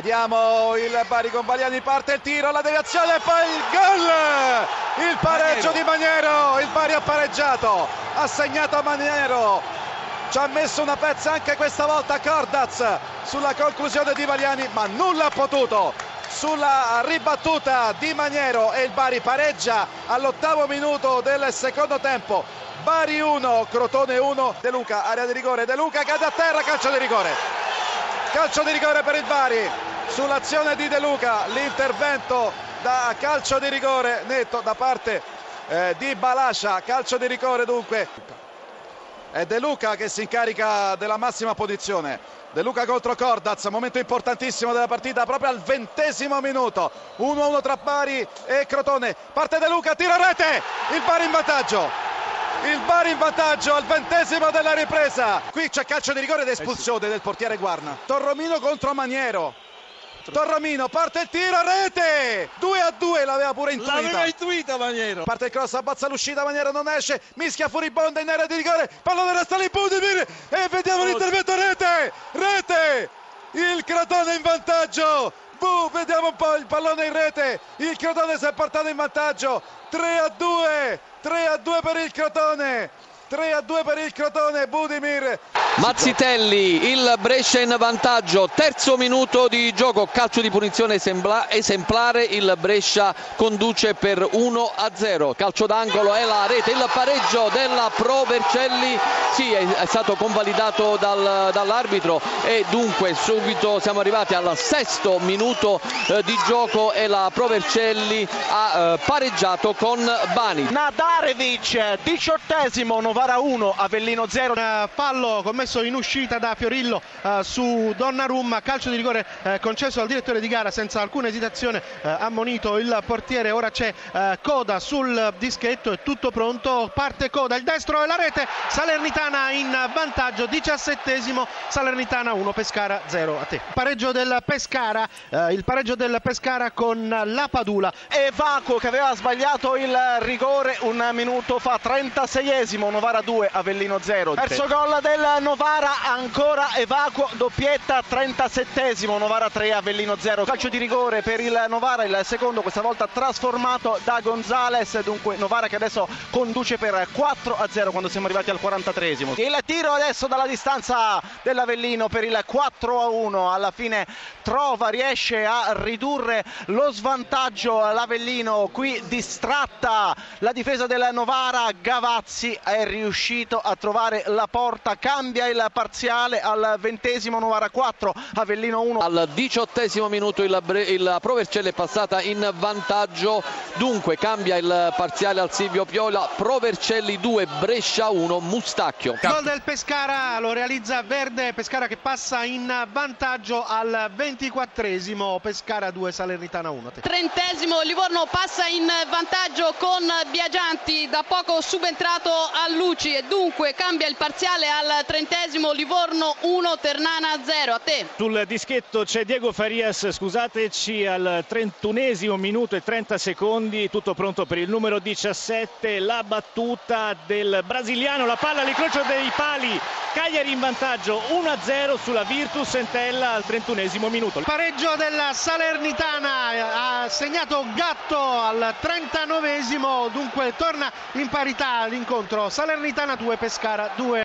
Vediamo il Bari con Baliani, parte il tiro, la deviazione e poi il gol! Il pareggio di Maniero, il Bari ha pareggiato, ha segnato Maniero. Ci ha messo una pezza anche questa volta Cordaz sulla conclusione di Baliani, ma nulla ha potuto sulla ribattuta di Maniero e il Bari pareggia all'ottavo minuto del secondo tempo. Bari 1, Crotone 1, De Luca, area di rigore, De Luca cade a terra, calcio di rigore calcio di rigore per il Bari sull'azione di De Luca l'intervento da calcio di rigore netto da parte eh, di Balascia. Calcio di rigore dunque. È De Luca che si incarica della massima posizione. De Luca contro Cordaz momento importantissimo della partita proprio al ventesimo minuto. 1-1 tra Bari e Crotone. Parte De Luca tiro rete! Il Bari in vantaggio! Il Bari in vantaggio al ventesimo della ripresa. Qui c'è calcio di rigore ed espulsione del portiere Guarna. Torromino contro Maniero Torromino parte il tiro rete! 2 a 2 l'aveva pure intuita. L'aveva intuita Maniero parte il cross abbazza l'uscita Maniero non esce mischia furibonda in area di rigore pallone resta lì Budimir e vediamo l'intervento rete! Rete! Il Crotone in vantaggio! Bu, vediamo un po' il pallone in rete! Il Crotone si è portato in vantaggio! 3 a 2 3 a 2 per il Crotone 3 a 2 per il Crotone Budimir. Mazzitelli il Brescia in vantaggio terzo minuto di gioco calcio di punizione esemplare il Brescia conduce per 1 a 0 calcio d'angolo è la rete il pareggio della Pro Vercelli. Sì è, stato convalidato dal, dall'arbitro e dunque subito siamo arrivati al sesto minuto eh, di gioco e la Pro Vercelli ha eh, pareggiato con Bani. Nadarevic diciottesimo Novara 1 Avellino 0 Un fallo commesso in uscita da Fiorillo eh, su Donnarumma calcio di rigore eh, concesso al direttore di gara senza alcuna esitazione eh, ammonito il portiere. Ora c'è eh, Coda sul dischetto è tutto pronto. Parte Coda il destro e la rete. Salernitana in vantaggio diciassettesimo. Salernitana 1 Pescara 0 a te. Pareggio del Pescara eh, il pareggio del Pescara con la Padula. E Vaco che aveva sbagliato il rigore un minuto fa 36esimo Novara Novara 2, Avellino 0. Terzo gol del Novara, ancora evacuo, doppietta 37esimo, Novara 3, Avellino 0. Calcio di rigore per il Novara, il secondo questa volta trasformato da Gonzales, dunque Novara che adesso conduce per 4 a 0 quando siamo arrivati al 43esimo. Il tiro adesso dalla distanza dell'Avellino per il 4 a 1, alla fine trova, riesce a ridurre lo svantaggio l'Avellino, qui distratta la difesa del Novara, Gavazzi è riuscito a trovare la porta, cambia il parziale al ventesimo Novara 4, Avellino 1. Al diciottesimo minuto il, il Provercelli è passata in vantaggio, dunque cambia il parziale al Silvio Piola, Provercelli 2, Brescia 1, Mustacchio. Gol del Pescara lo realizza Verde, Pescara che passa in vantaggio al ventiquattresimo, Pescara 2, Salernitana 1. Trentesimo, Livorno passa in vantaggio con Biagianti, da poco subentrato al Luci e dunque cambia il parziale al trentesimo Livorno 1 Ternana 0 a te sul dischetto c'è Diego Farias scusateci al trentunesimo minuto e 30 secondi tutto pronto per il numero 17 la battuta del brasiliano la palla all'incrocio dei pali Cagliari in vantaggio 1-0 sulla Virtus Entella al trentunesimo minuto. Pareggio della Salernitana, segnato Gatto al 39esimo, dunque torna in parità l'incontro Salernitana 2, Pescara 2.